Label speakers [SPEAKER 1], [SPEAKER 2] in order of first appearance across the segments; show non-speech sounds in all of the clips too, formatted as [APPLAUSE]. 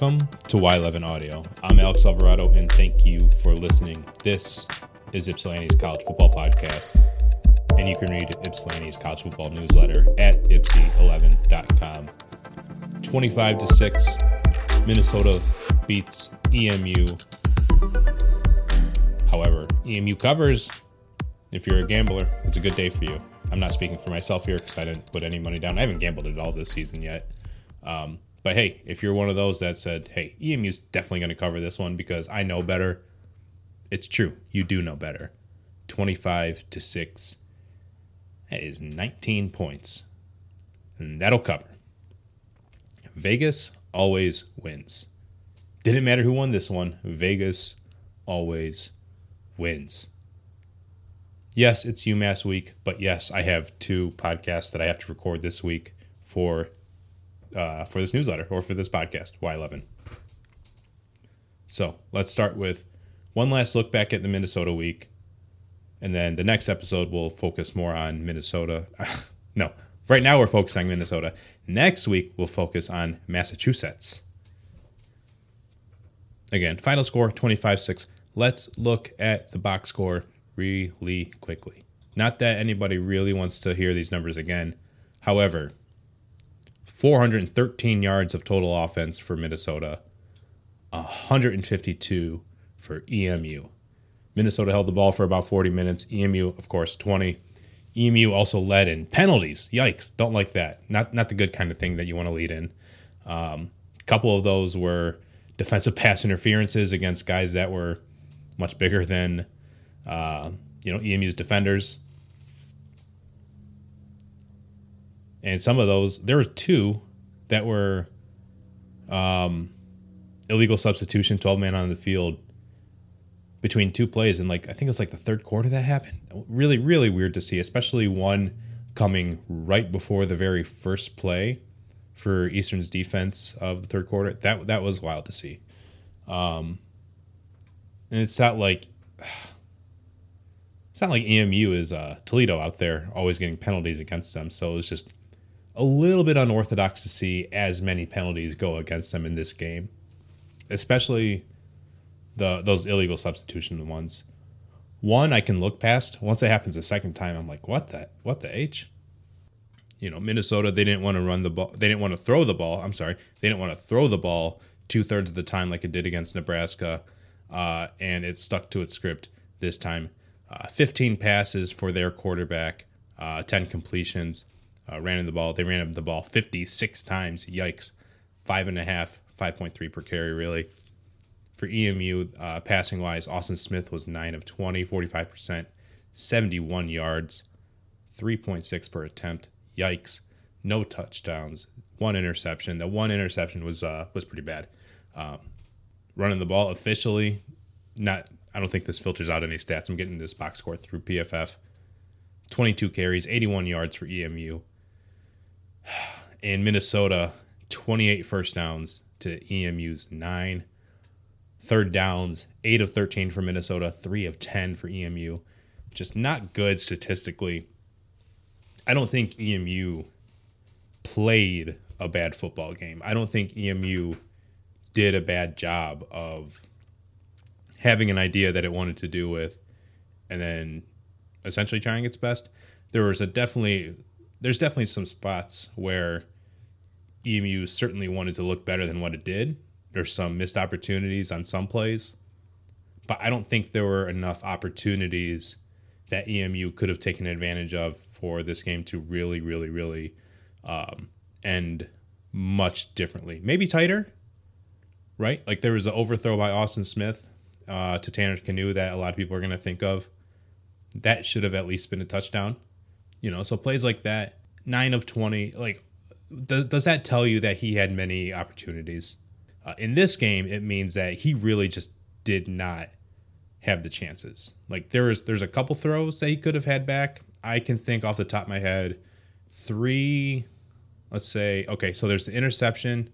[SPEAKER 1] Welcome to Y11 Audio. I'm Alex Alvarado, and thank you for listening. This is Ypsilanti's College Football Podcast, and you can read Ypsilanti's College Football newsletter at ypsi11.com. 25 to 6, Minnesota beats EMU. However, EMU covers. If you're a gambler, it's a good day for you. I'm not speaking for myself here because I didn't put any money down. I haven't gambled at all this season yet. Um, but hey, if you're one of those that said, hey, EMU's definitely going to cover this one because I know better, it's true. You do know better. 25 to 6. That is 19 points. And that'll cover. Vegas always wins. Didn't matter who won this one, Vegas always wins. Yes, it's UMass week, but yes, I have two podcasts that I have to record this week for uh, for this newsletter or for this podcast, Y11. So let's start with one last look back at the Minnesota week. And then the next episode we'll focus more on Minnesota. [LAUGHS] no, right now we're focusing on Minnesota. Next week we'll focus on Massachusetts. Again, final score 25 6. Let's look at the box score really quickly. Not that anybody really wants to hear these numbers again. However, 413 yards of total offense for Minnesota, 152 for EMU. Minnesota held the ball for about 40 minutes. EMU, of course, 20. EMU also led in penalties. Yikes! Don't like that. Not not the good kind of thing that you want to lead in. Um, a couple of those were defensive pass interferences against guys that were much bigger than uh, you know EMU's defenders. And some of those, there were two that were um, illegal substitution, 12 man on the field between two plays. And like, I think it was like the third quarter that happened. Really, really weird to see, especially one coming right before the very first play for Eastern's defense of the third quarter. That, that was wild to see. Um, and it's not like, [SIGHS] it's not like EMU is uh, Toledo out there always getting penalties against them. So it was just a little bit unorthodox to see as many penalties go against them in this game, especially the those illegal substitution ones. One I can look past. Once it happens the second time, I'm like, what the what the h? You know, Minnesota they didn't want to run the ball. They didn't want to throw the ball. I'm sorry, they didn't want to throw the ball two thirds of the time like it did against Nebraska, uh, and it stuck to its script this time. Uh, 15 passes for their quarterback, uh, 10 completions uh, ran in the ball. They ran the ball 56 times. Yikes. Five and a half, 5.3 per carry, really. For EMU, uh, passing wise, Austin Smith was 9 of 20, 45%, 71 yards, 3.6 per attempt. Yikes. No touchdowns, one interception. The one interception was uh, was pretty bad. Um, running the ball officially, not. I don't think this filters out any stats. I'm getting this box score through PFF. 22 carries, 81 yards for EMU, in Minnesota, 28 first downs to EMU's nine. Third downs, eight of 13 for Minnesota, three of 10 for EMU. Just not good statistically. I don't think EMU played a bad football game. I don't think EMU did a bad job of having an idea that it wanted to do with and then essentially trying its best. There was a definitely there's definitely some spots where EMU certainly wanted to look better than what it did. There's some missed opportunities on some plays, but I don't think there were enough opportunities that EMU could have taken advantage of for this game to really, really, really um, end much differently. Maybe tighter, right? Like there was an overthrow by Austin Smith uh, to Tanner Knue that a lot of people are going to think of. That should have at least been a touchdown. You know, so plays like that, nine of 20, like, does, does that tell you that he had many opportunities? Uh, in this game, it means that he really just did not have the chances. Like there's there's a couple throws that he could have had back. I can think off the top of my head three let's say okay, so there's the interception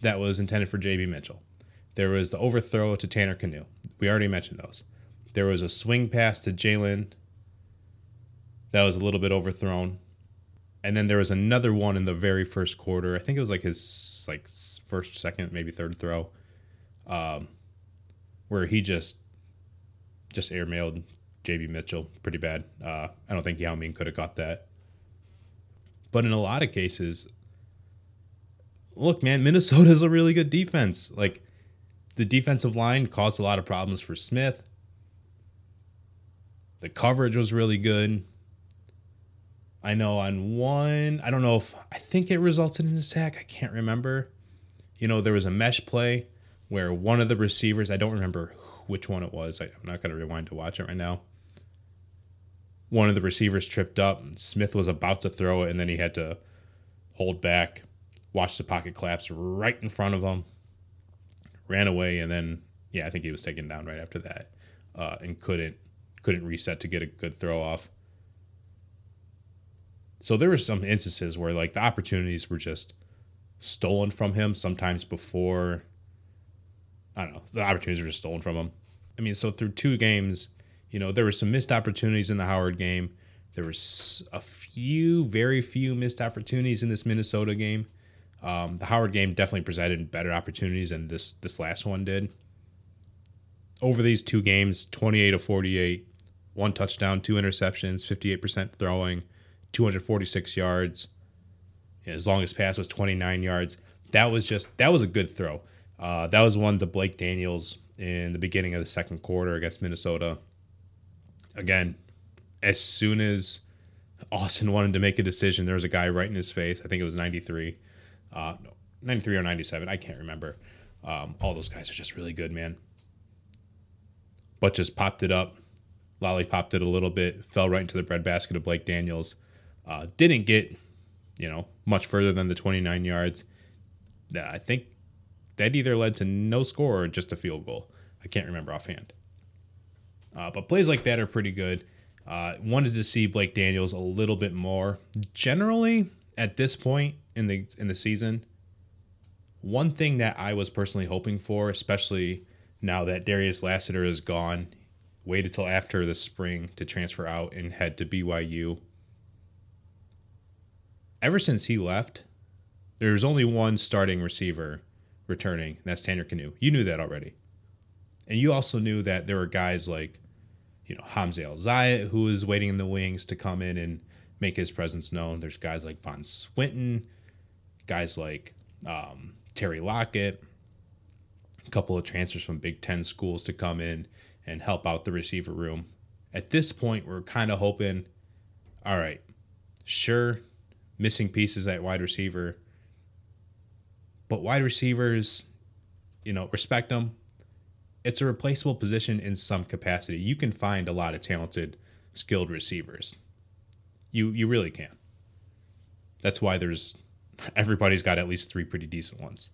[SPEAKER 1] that was intended for JB Mitchell. There was the overthrow to Tanner Knue. We already mentioned those. There was a swing pass to Jalen that was a little bit overthrown. And then there was another one in the very first quarter. I think it was like his like first, second, maybe third throw, um, where he just just airmailed JB Mitchell pretty bad. Uh, I don't think Yao Ming could have got that. But in a lot of cases, look, man, Minnesota's a really good defense. Like the defensive line caused a lot of problems for Smith. The coverage was really good. I know on one, I don't know if I think it resulted in a sack. I can't remember. You know, there was a mesh play where one of the receivers, I don't remember which one it was. I, am not going to rewind to watch it right now. One of the receivers tripped up. Smith was about to throw it, and then he had to hold back, watch the pocket collapse right in front of him, ran away, and then yeah, I think he was taken down right after that, uh, and couldn't couldn't reset to get a good throw off. So there were some instances where like the opportunities were just stolen from him. Sometimes before, I don't know, the opportunities were just stolen from him. I mean, so through two games, you know, there were some missed opportunities in the Howard game. There was a few, very few missed opportunities in this Minnesota game. Um, the Howard game definitely presented better opportunities than this this last one did. Over these two games, 28 to 48, one touchdown, two interceptions, 58% throwing, 246 yards. His longest pass was 29 yards. That was just that was a good throw. Uh, that was one to Blake Daniels in the beginning of the second quarter against Minnesota. Again, as soon as Austin wanted to make a decision, there was a guy right in his face. I think it was 93, uh, no, 93 or 97. I can't remember. Um, all those guys are just really good, man. But just popped it up, lollipopped it a little bit, fell right into the breadbasket of Blake Daniels. Uh, didn't get, you know, much further than the 29 yards. I think that either led to no score or just a field goal. I can't remember offhand. Uh, but plays like that are pretty good. Uh, wanted to see Blake Daniels a little bit more. Generally, at this point in the in the season, one thing that I was personally hoping for, especially now that Darius Lassiter is gone, waited till after the spring to transfer out and head to BYU. Ever since he left, there's only one starting receiver returning, and that's Tanner Knue. You knew that already. And you also knew that there were guys like, you know, Hamza El-Zayat, who was waiting in the wings to come in and make his presence known. There's guys like Von Swinton, guys like um, Terry Lockett, a couple of transfers from Big Ten schools to come in and help out the receiver room. At this point, we're kind of hoping, all right, sure, missing pieces at wide receiver, but wide receivers, you know, respect them. It's a replaceable position in some capacity. You can find a lot of talented, skilled receivers. You you really can. That's why there's [LAUGHS] everybody's got at least three pretty decent ones.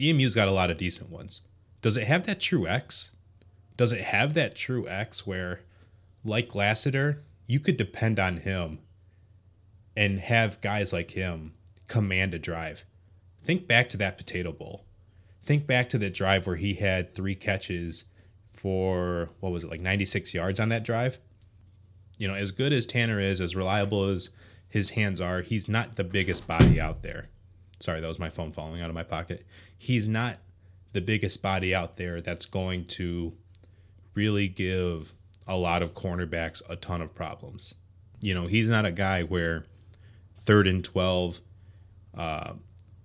[SPEAKER 1] EMU's got a lot of decent ones. Does it have that true X? Does it have that true X where, like Lassiter, you could depend on him and have guys like him command a drive. Think back to that Potato Bowl. Think back to the drive where he had three catches for what was it like 96 yards on that drive. You know, as good as Tanner is, as reliable as his hands are, he's not the biggest body out there. Sorry, that was my phone falling out of my pocket. He's not the biggest body out there that's going to really give a lot of cornerbacks a ton of problems. You know, he's not a guy where third and 12 uh,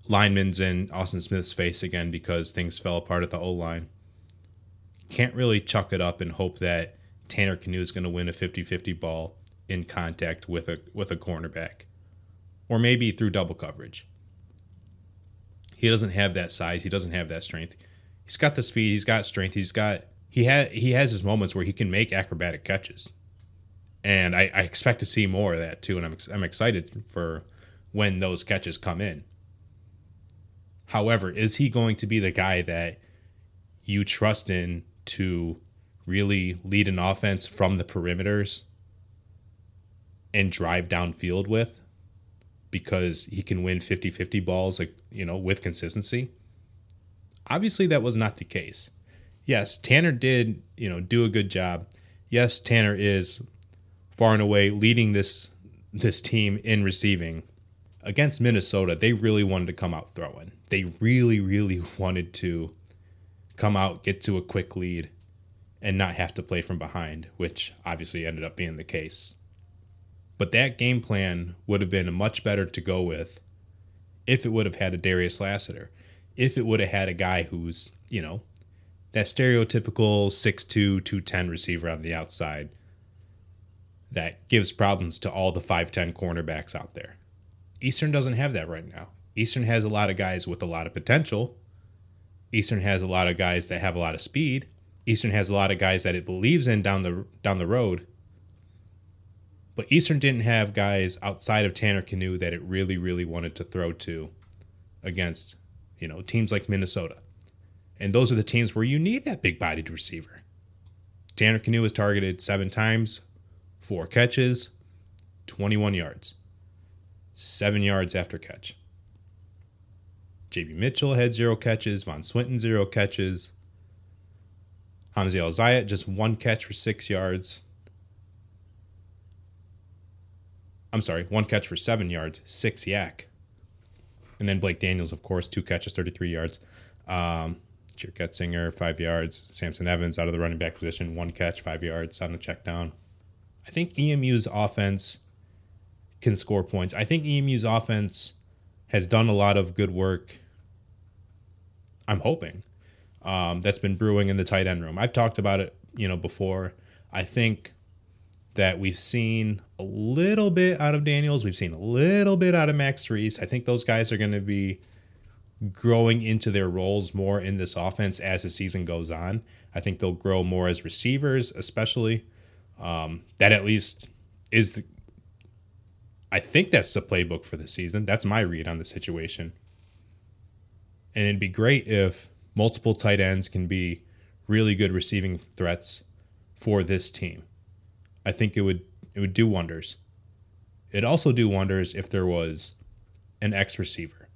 [SPEAKER 1] linemen's in Austin Smith's face again because things fell apart at the O line. Can't really chuck it up and hope that Tanner Knue is going to win a 50-50 ball in contact with a with a cornerback, or maybe through double coverage. He doesn't have that size. He doesn't have that strength. He's got the speed. He's got strength. He's got he had he has his moments where he can make acrobatic catches, and I, I expect to see more of that too. And I'm I'm excited for when those catches come in. However, is he going to be the guy that you trust in to really lead an offense from the perimeters and drive downfield with because he can win 50-50 balls like, you know, with consistency? Obviously that was not the case. Yes, Tanner did, you know, do a good job. Yes, Tanner is far and away leading this this team in receiving. Against Minnesota, they really wanted to come out throwing. They really, really [LAUGHS] wanted to come out, get to a quick lead, and not have to play from behind, which obviously ended up being the case. But that game plan would have been much better to go with if it would have had a Darius Lassiter, if it would have had a guy who's, you know, that stereotypical 6'2, 210 receiver on the outside that gives problems to all the 5'10 cornerbacks out there. Eastern doesn't have that right now. Eastern has a lot of guys with a lot of potential. Eastern has a lot of guys that have a lot of speed. Eastern has a lot of guys that it believes in down the down the road. But Eastern didn't have guys outside of Tanner Knue that it really, really wanted to throw to against, you know, teams like Minnesota. And those are the teams where you need that big bodied receiver. Tanner Knue was targeted seven times, four catches, 21 yards, seven yards after catch. JB Mitchell had zero catches, Von Swinton zero catches. Hamza El just one catch for six yards. I'm sorry, one catch for seven yards, six YAC. And then Blake Daniels, of course, two catches, 33 yards. Um, Jake Getzinger, five yards. Samson Evans out of the running back position, one catch, five yards on a check down. I think EMU's offense can score points. I think EMU's offense has done a lot of good work. I'm hoping um, that's been brewing in the tight end room. I've talked about it, you know, before. I think that we've seen a little bit out of Daniels. We've seen a little bit out of Max Reese. I think those guys are going to be growing into their roles more in this offense as the season goes on. I think they'll grow more as receivers, especially. Um, that at least is the. I think that's the playbook for the season. That's my read on the situation. And it'd be great if multiple tight ends can be really good receiving threats for this team. I think it would it would do wonders. It'd also do wonders if there was an X receiver,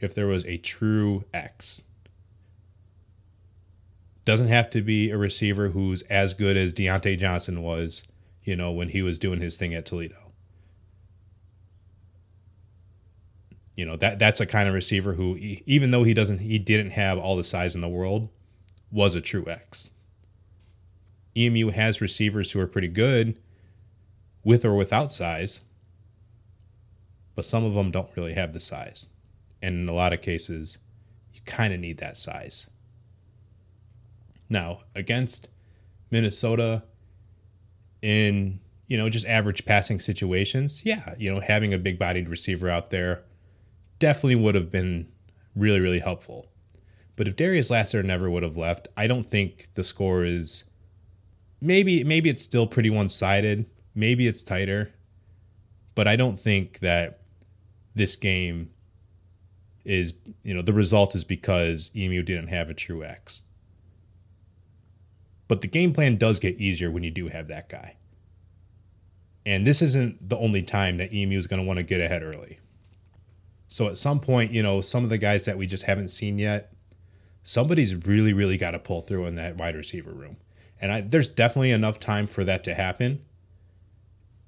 [SPEAKER 1] if there was a true X. Doesn't have to be a receiver who's as good as Diontae Johnson was, you know, when he was doing his thing at Toledo. You know, that that's a kind of receiver who even though he doesn't he didn't have all the size in the world, was a true X. EMU has receivers who are pretty good with or without size, but some of them don't really have the size. And in a lot of cases, you kind of need that size. Now, against Minnesota in, you know, just average passing situations, yeah, you know, having a big bodied receiver out there definitely would have been really, really helpful. But if Darius Lassiter never would have left, I don't think the score is maybe maybe it's still pretty one-sided. Maybe it's tighter. But I don't think that this game is, you know, the result is because EMU didn't have a true X. But the game plan does get easier when you do have that guy. And this isn't the only time that EMU is going to want to get ahead early. So at some point, you know, some of the guys that we just haven't seen yet, somebody's really, really got to pull through in that wide receiver room. And I, there's definitely enough time for that to happen.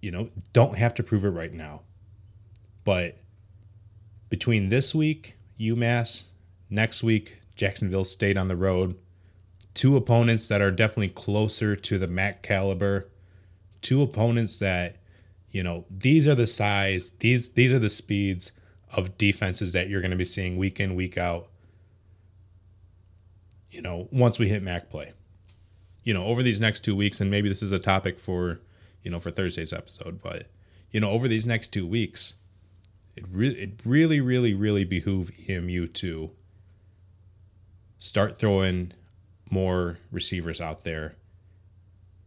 [SPEAKER 1] You know, don't have to prove it right now. But between this week, UMass, next week, Jacksonville State on the road, two opponents that are definitely closer to the MAC caliber, two opponents that, you know, these are the size, these these are the speeds of defenses that you're going to be seeing week in, week out. You know, once we hit MAC play, you know, over these next two weeks, and maybe this is a topic for, you know, for Thursday's episode, but you know, over these next two weeks, it really, it really, really, really behoove EMU to start throwing more receivers out there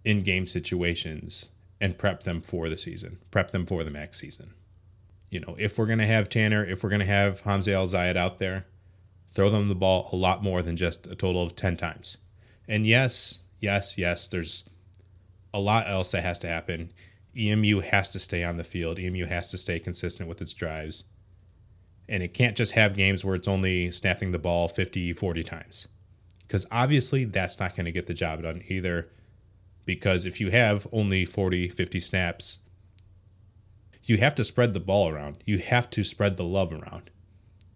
[SPEAKER 1] in game situations and prep them for the season, prep them for the MAC season you know, if we're going to have Tanner, if we're going to have Hamza Al Zayed out there, throw them the ball a lot more than just a total of 10 times. And yes, yes, yes, there's a lot else that has to happen. EMU has to stay on the field, EMU has to stay consistent with its drives. And it can't just have games where it's only snapping the ball 50, 40 times. Because obviously that's not going to get the job done either. Because if you have only 40, 50 snaps, you have to spread the ball around. You have to spread the love around.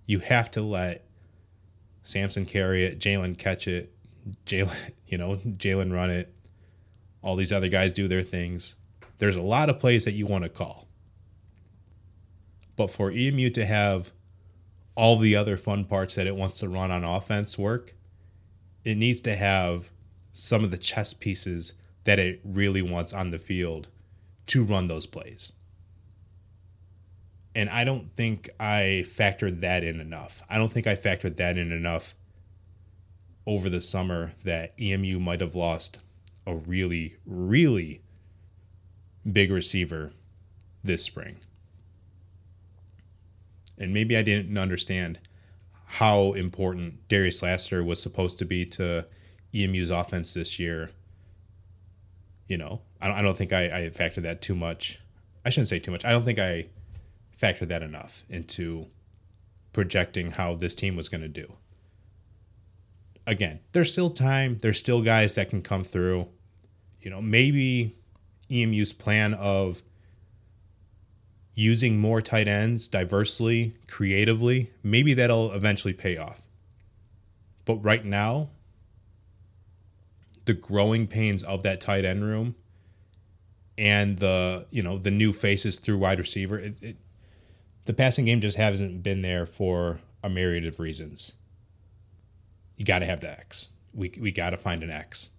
[SPEAKER 1] You have to let Samson carry it, Jalen catch it, Jalen, [LAUGHS] you know, Jalen run it. All these other guys do their things. There's a lot of plays that you want to call. But for EMU to have all the other fun parts that it wants to run on offense work, it needs to have some of the chess pieces that it really wants on the field to run those plays. And I don't think I factored that in enough. I don't think I factored that in enough over the summer that EMU might have lost a really, really big receiver this spring. And maybe I didn't understand how important Darius Lassiter was supposed to be to EMU's offense this year. You know, I don't, I don't think I, I factored that too much. I shouldn't say too much. I don't think I factored that enough into projecting how this team was going to do. Again, there's still time. There's still guys that can come through. You know, maybe EMU's plan of using more tight ends diversely, creatively, maybe that'll eventually pay off. But right now, the growing pains of that tight end room and the you know the new faces through wide receiver, it, it, the passing game just hasn't been there for a myriad of reasons. You got to have the X. We we got to find an X.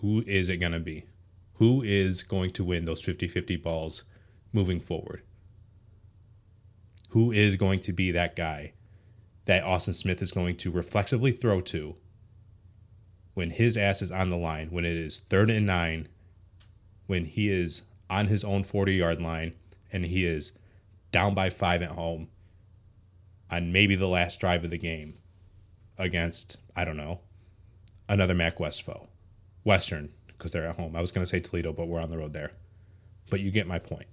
[SPEAKER 1] Who is it going to be? Who is going to win those 50-50 balls moving forward? who is going to be that guy that Austin Smith is going to reflexively throw to when his ass is on the line, when it is third and nine, when he is on his own 40 yard line and he is down by five at home on maybe the last drive of the game against, I don't know, another MAC West foe. Western, because they're at home. I was going to say Toledo, but we're on the road there. But you get my point.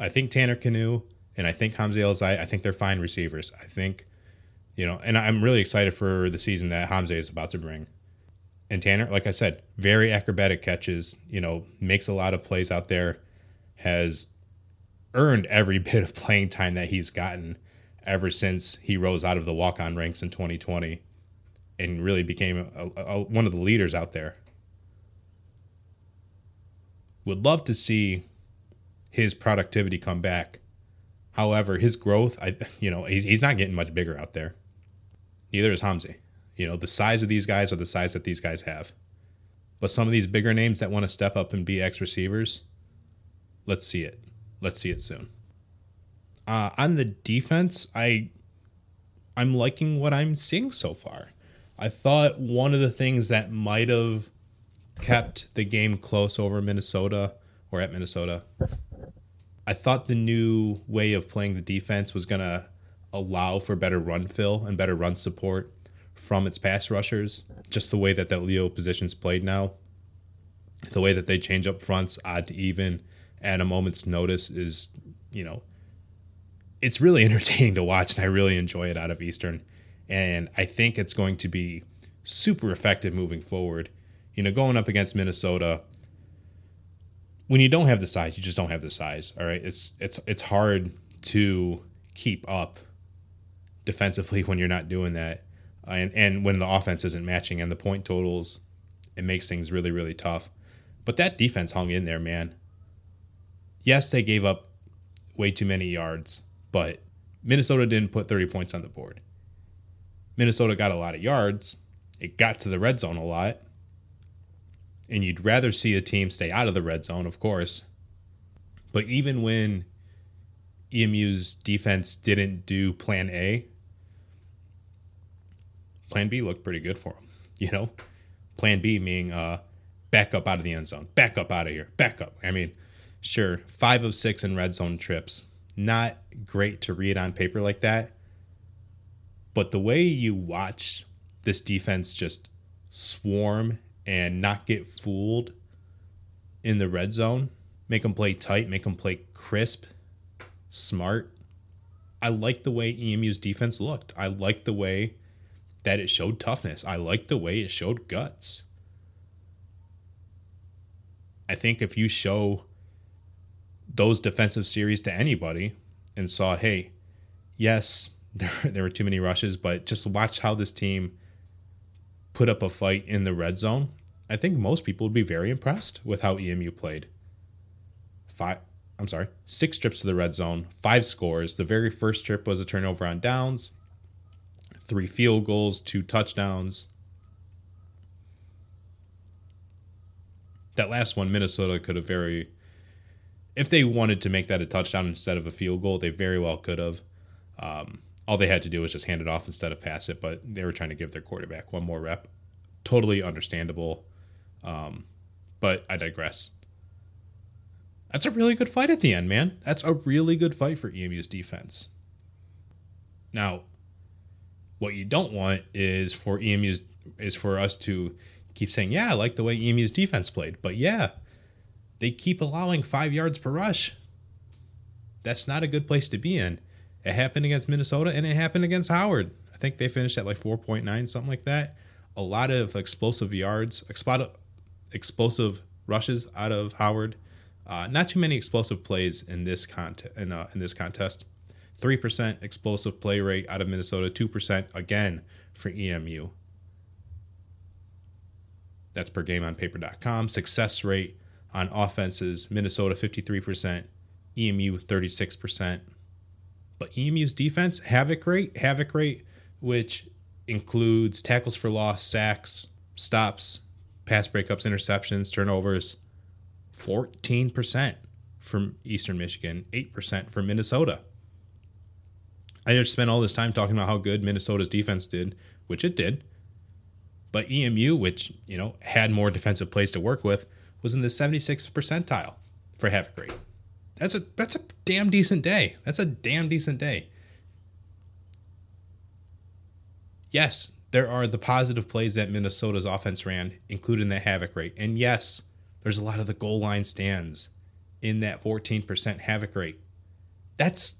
[SPEAKER 1] I think Tanner Knue and I think Hamza Elzai, I think they're fine receivers. I think, you know, and I'm really excited for the season that Hamza is about to bring. And Tanner, like I said, very acrobatic catches, you know, makes a lot of plays out there, has earned every [LAUGHS] bit of playing time that he's gotten ever since he rose out of the walk on ranks in 2020 and really became a, a, one of the leaders out there. Would love to see his productivity come back However, his growth, I you know, he's, he's not getting much bigger out there. Neither is Hamza. You know, the size of these guys are the size that these guys have. But some of these bigger names that want to step up and be X receivers, let's see it. Let's see it soon. Uh, on the defense, I I'm liking what I'm seeing so far. I thought one of the things that might have kept the game close over Minnesota or at Minnesota I thought the new way of playing the defense was going to allow for better run fill and better run support from its pass rushers. Just the way that that Leo position's played now, the way that they change up fronts odd to even at a moment's notice is, you know, it's really [LAUGHS] entertaining to watch, and I really enjoy it out of Eastern. And I think it's going to be super effective moving forward. You know, going up against Minnesota, when you don't have the size, you just don't have the size. All right, it's it's it's hard to keep up defensively [LAUGHS] when you're not doing that, and and when the offense isn't matching and the point totals, it makes things really really tough. But that defense hung in there, man. Yes, they gave up way too many yards, but Minnesota didn't put 30 points on the board. Minnesota got a lot of yards. It got to the red zone a lot and you'd rather see a team stay out of the red zone, of course. But even when EMU's defense didn't do plan A, plan B looked pretty good for them. [LAUGHS] You know, plan B meaning uh, back up out of the end zone, back up out of here, back up. I mean, sure, five of six in red zone trips. Not great to read on paper like that. But the way you watch this defense just swarm and not get fooled in the red zone. Make them play tight, make them play crisp, smart. I like the way EMU's defense looked. I like the way that it showed toughness. I like the way it showed guts. I think if you show those defensive series to anybody and saw, hey, yes, [LAUGHS] there, there were too many rushes, but just watch how this team put up a fight in the red zone. I think most people would be very impressed with how EMU played. Five, I'm sorry, six trips to the red zone, five scores. The very first trip was a turnover on downs, three field goals, two touchdowns. That last one, Minnesota could have very, if they wanted to make that a touchdown instead of a field goal, they very well could have. Um, all they had to do was just hand it off instead of pass it, but they were trying to give their quarterback one more rep. Totally understandable. Um, but I digress. That's a really good fight at the end, man. That's a really good fight for EMU's defense. Now, what you don't want is for EMU's is for us to keep saying, "Yeah, I like the way EMU's defense played," but yeah, they keep allowing five yards per rush. That's not a good place to be in. It happened against Minnesota and it happened against Howard. I think they finished at like 4.9, something like that. A lot of explosive yards, explosive rushes out of Howard. Uh, not too many explosive plays in this contest. In, uh, in this contest, three percent explosive play rate out of Minnesota, two percent again for EMU. That's per game on paper.com. Success rate on offenses Minnesota 53%, EMU 36%. But EMU's defense, havoc rate, havoc rate, which includes tackles for loss, sacks, stops, pass breakups, interceptions, turnovers, 14% from Eastern Michigan, 8% from Minnesota. I just spent all this time talking about how good Minnesota's defense did, which it did. But EMU, which, you know, had more defensive plays to work with, was in the 76th percentile for havoc rate. That's a that's a damn decent day. That's a damn decent day. Yes, there are the positive plays that Minnesota's offense ran, including the havoc rate. And yes, there's a lot of the goal line stands in that 14% havoc rate. That's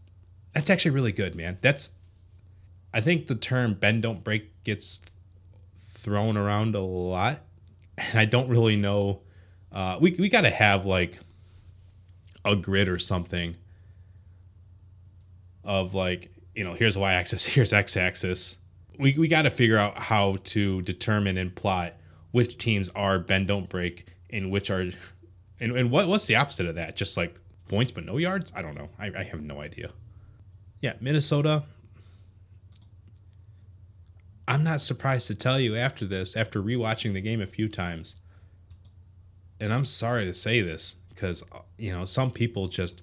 [SPEAKER 1] that's actually really good, man. That's I think the term bend don't break gets thrown around a lot. And I don't really know uh, we we got to have like a grid or something of like you know here's the y axis [LAUGHS] here's x axis we, we got to figure out how to determine and plot which teams are bend don't break and which are and, and what what's the opposite of that? Just like points but no yards? I don't know. I, I have no idea. Yeah minnesota. I'm not surprised to tell you after this after rewatching the game a few times and i'm sorry to say this because uh, you know some people just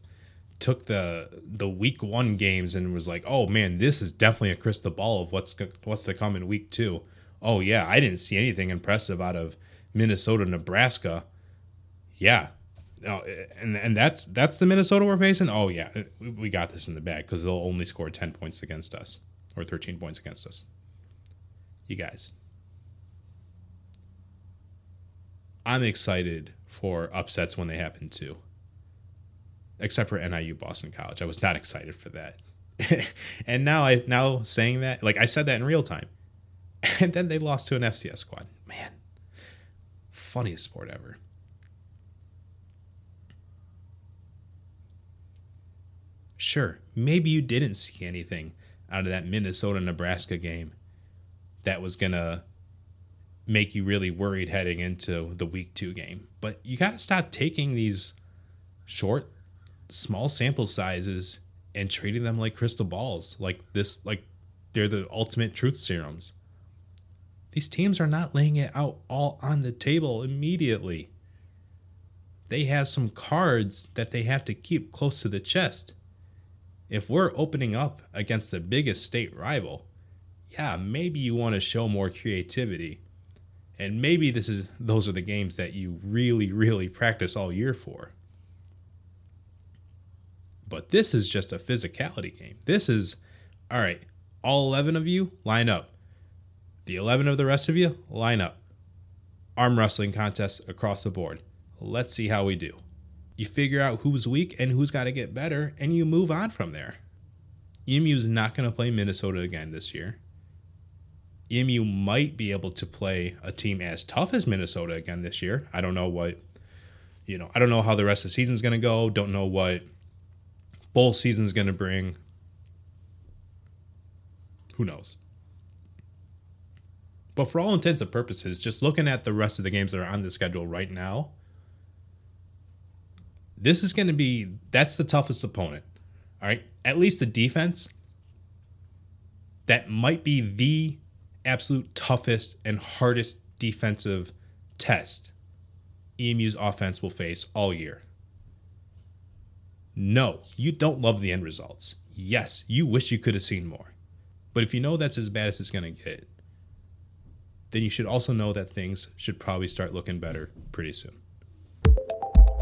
[SPEAKER 1] took the the week one games and was like, oh man, this is definitely a crystal ball of what's what's to come in week two. Oh yeah, I didn't see anything impressive out of Minnesota, Nebraska. Yeah, no, and and that's that's the Minnesota we're facing. Oh yeah, uh, we got this in the bag because they'll only score ten points against us or thirteen points against us. You guys, I'm excited for upsets when they happen too. Except for NIU Boston College. I was not excited for that. [LAUGHS] and now I now saying that, like I said that in real time. [LAUGHS] And then they lost to an FCS squad. Man. Funniest sport ever. Sure, maybe you didn't see anything out of that Minnesota Nebraska game that was going to make you really worried heading into the week two game. But you got to stop taking these short, small sample sizes and treating them like crystal balls, like this, like they're the ultimate truth serums. These teams are not laying it out all on the table immediately. They have some cards that they have to keep close to the chest. If we're opening up against the biggest state rival, yeah, maybe you want to show more creativity and maybe this is those are the games that you really really practice all year for. But this is just a physicality game. This is all right, all 11 of you line up. The 11 of the rest of you line up. Arm wrestling contests across the board. Let's see how we do. You figure out who's weak and who's got to get better, and you move on from there. EMU's not going to play Minnesota again this year. EMU might be able to play a team as tough as Minnesota again this year. I don't know what You know, I don't know how the rest of the season's going to go. Don't know what bowl season's going to bring. Who knows? But for all intents and purposes, just looking at the rest of the games that are on the schedule right now, this is going to be that's the toughest opponent. All right, at least the defense. That might be the absolute toughest and hardest defensive test EMU's offense will face all year. No, you don't love the end results. Yes, you wish you could have seen more. But if you know that's as bad as it's going to get, then you should also know that things should probably start looking better pretty soon.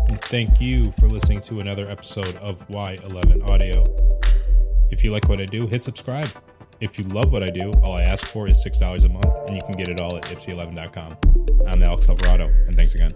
[SPEAKER 1] And thank you for listening to another episode of Y11 Audio. If you like what I do, hit subscribe. If you love what I do, all I ask for is $6 a month, and you can get it all at ypsi11.com. I'm Alex Alvarado, and thanks again.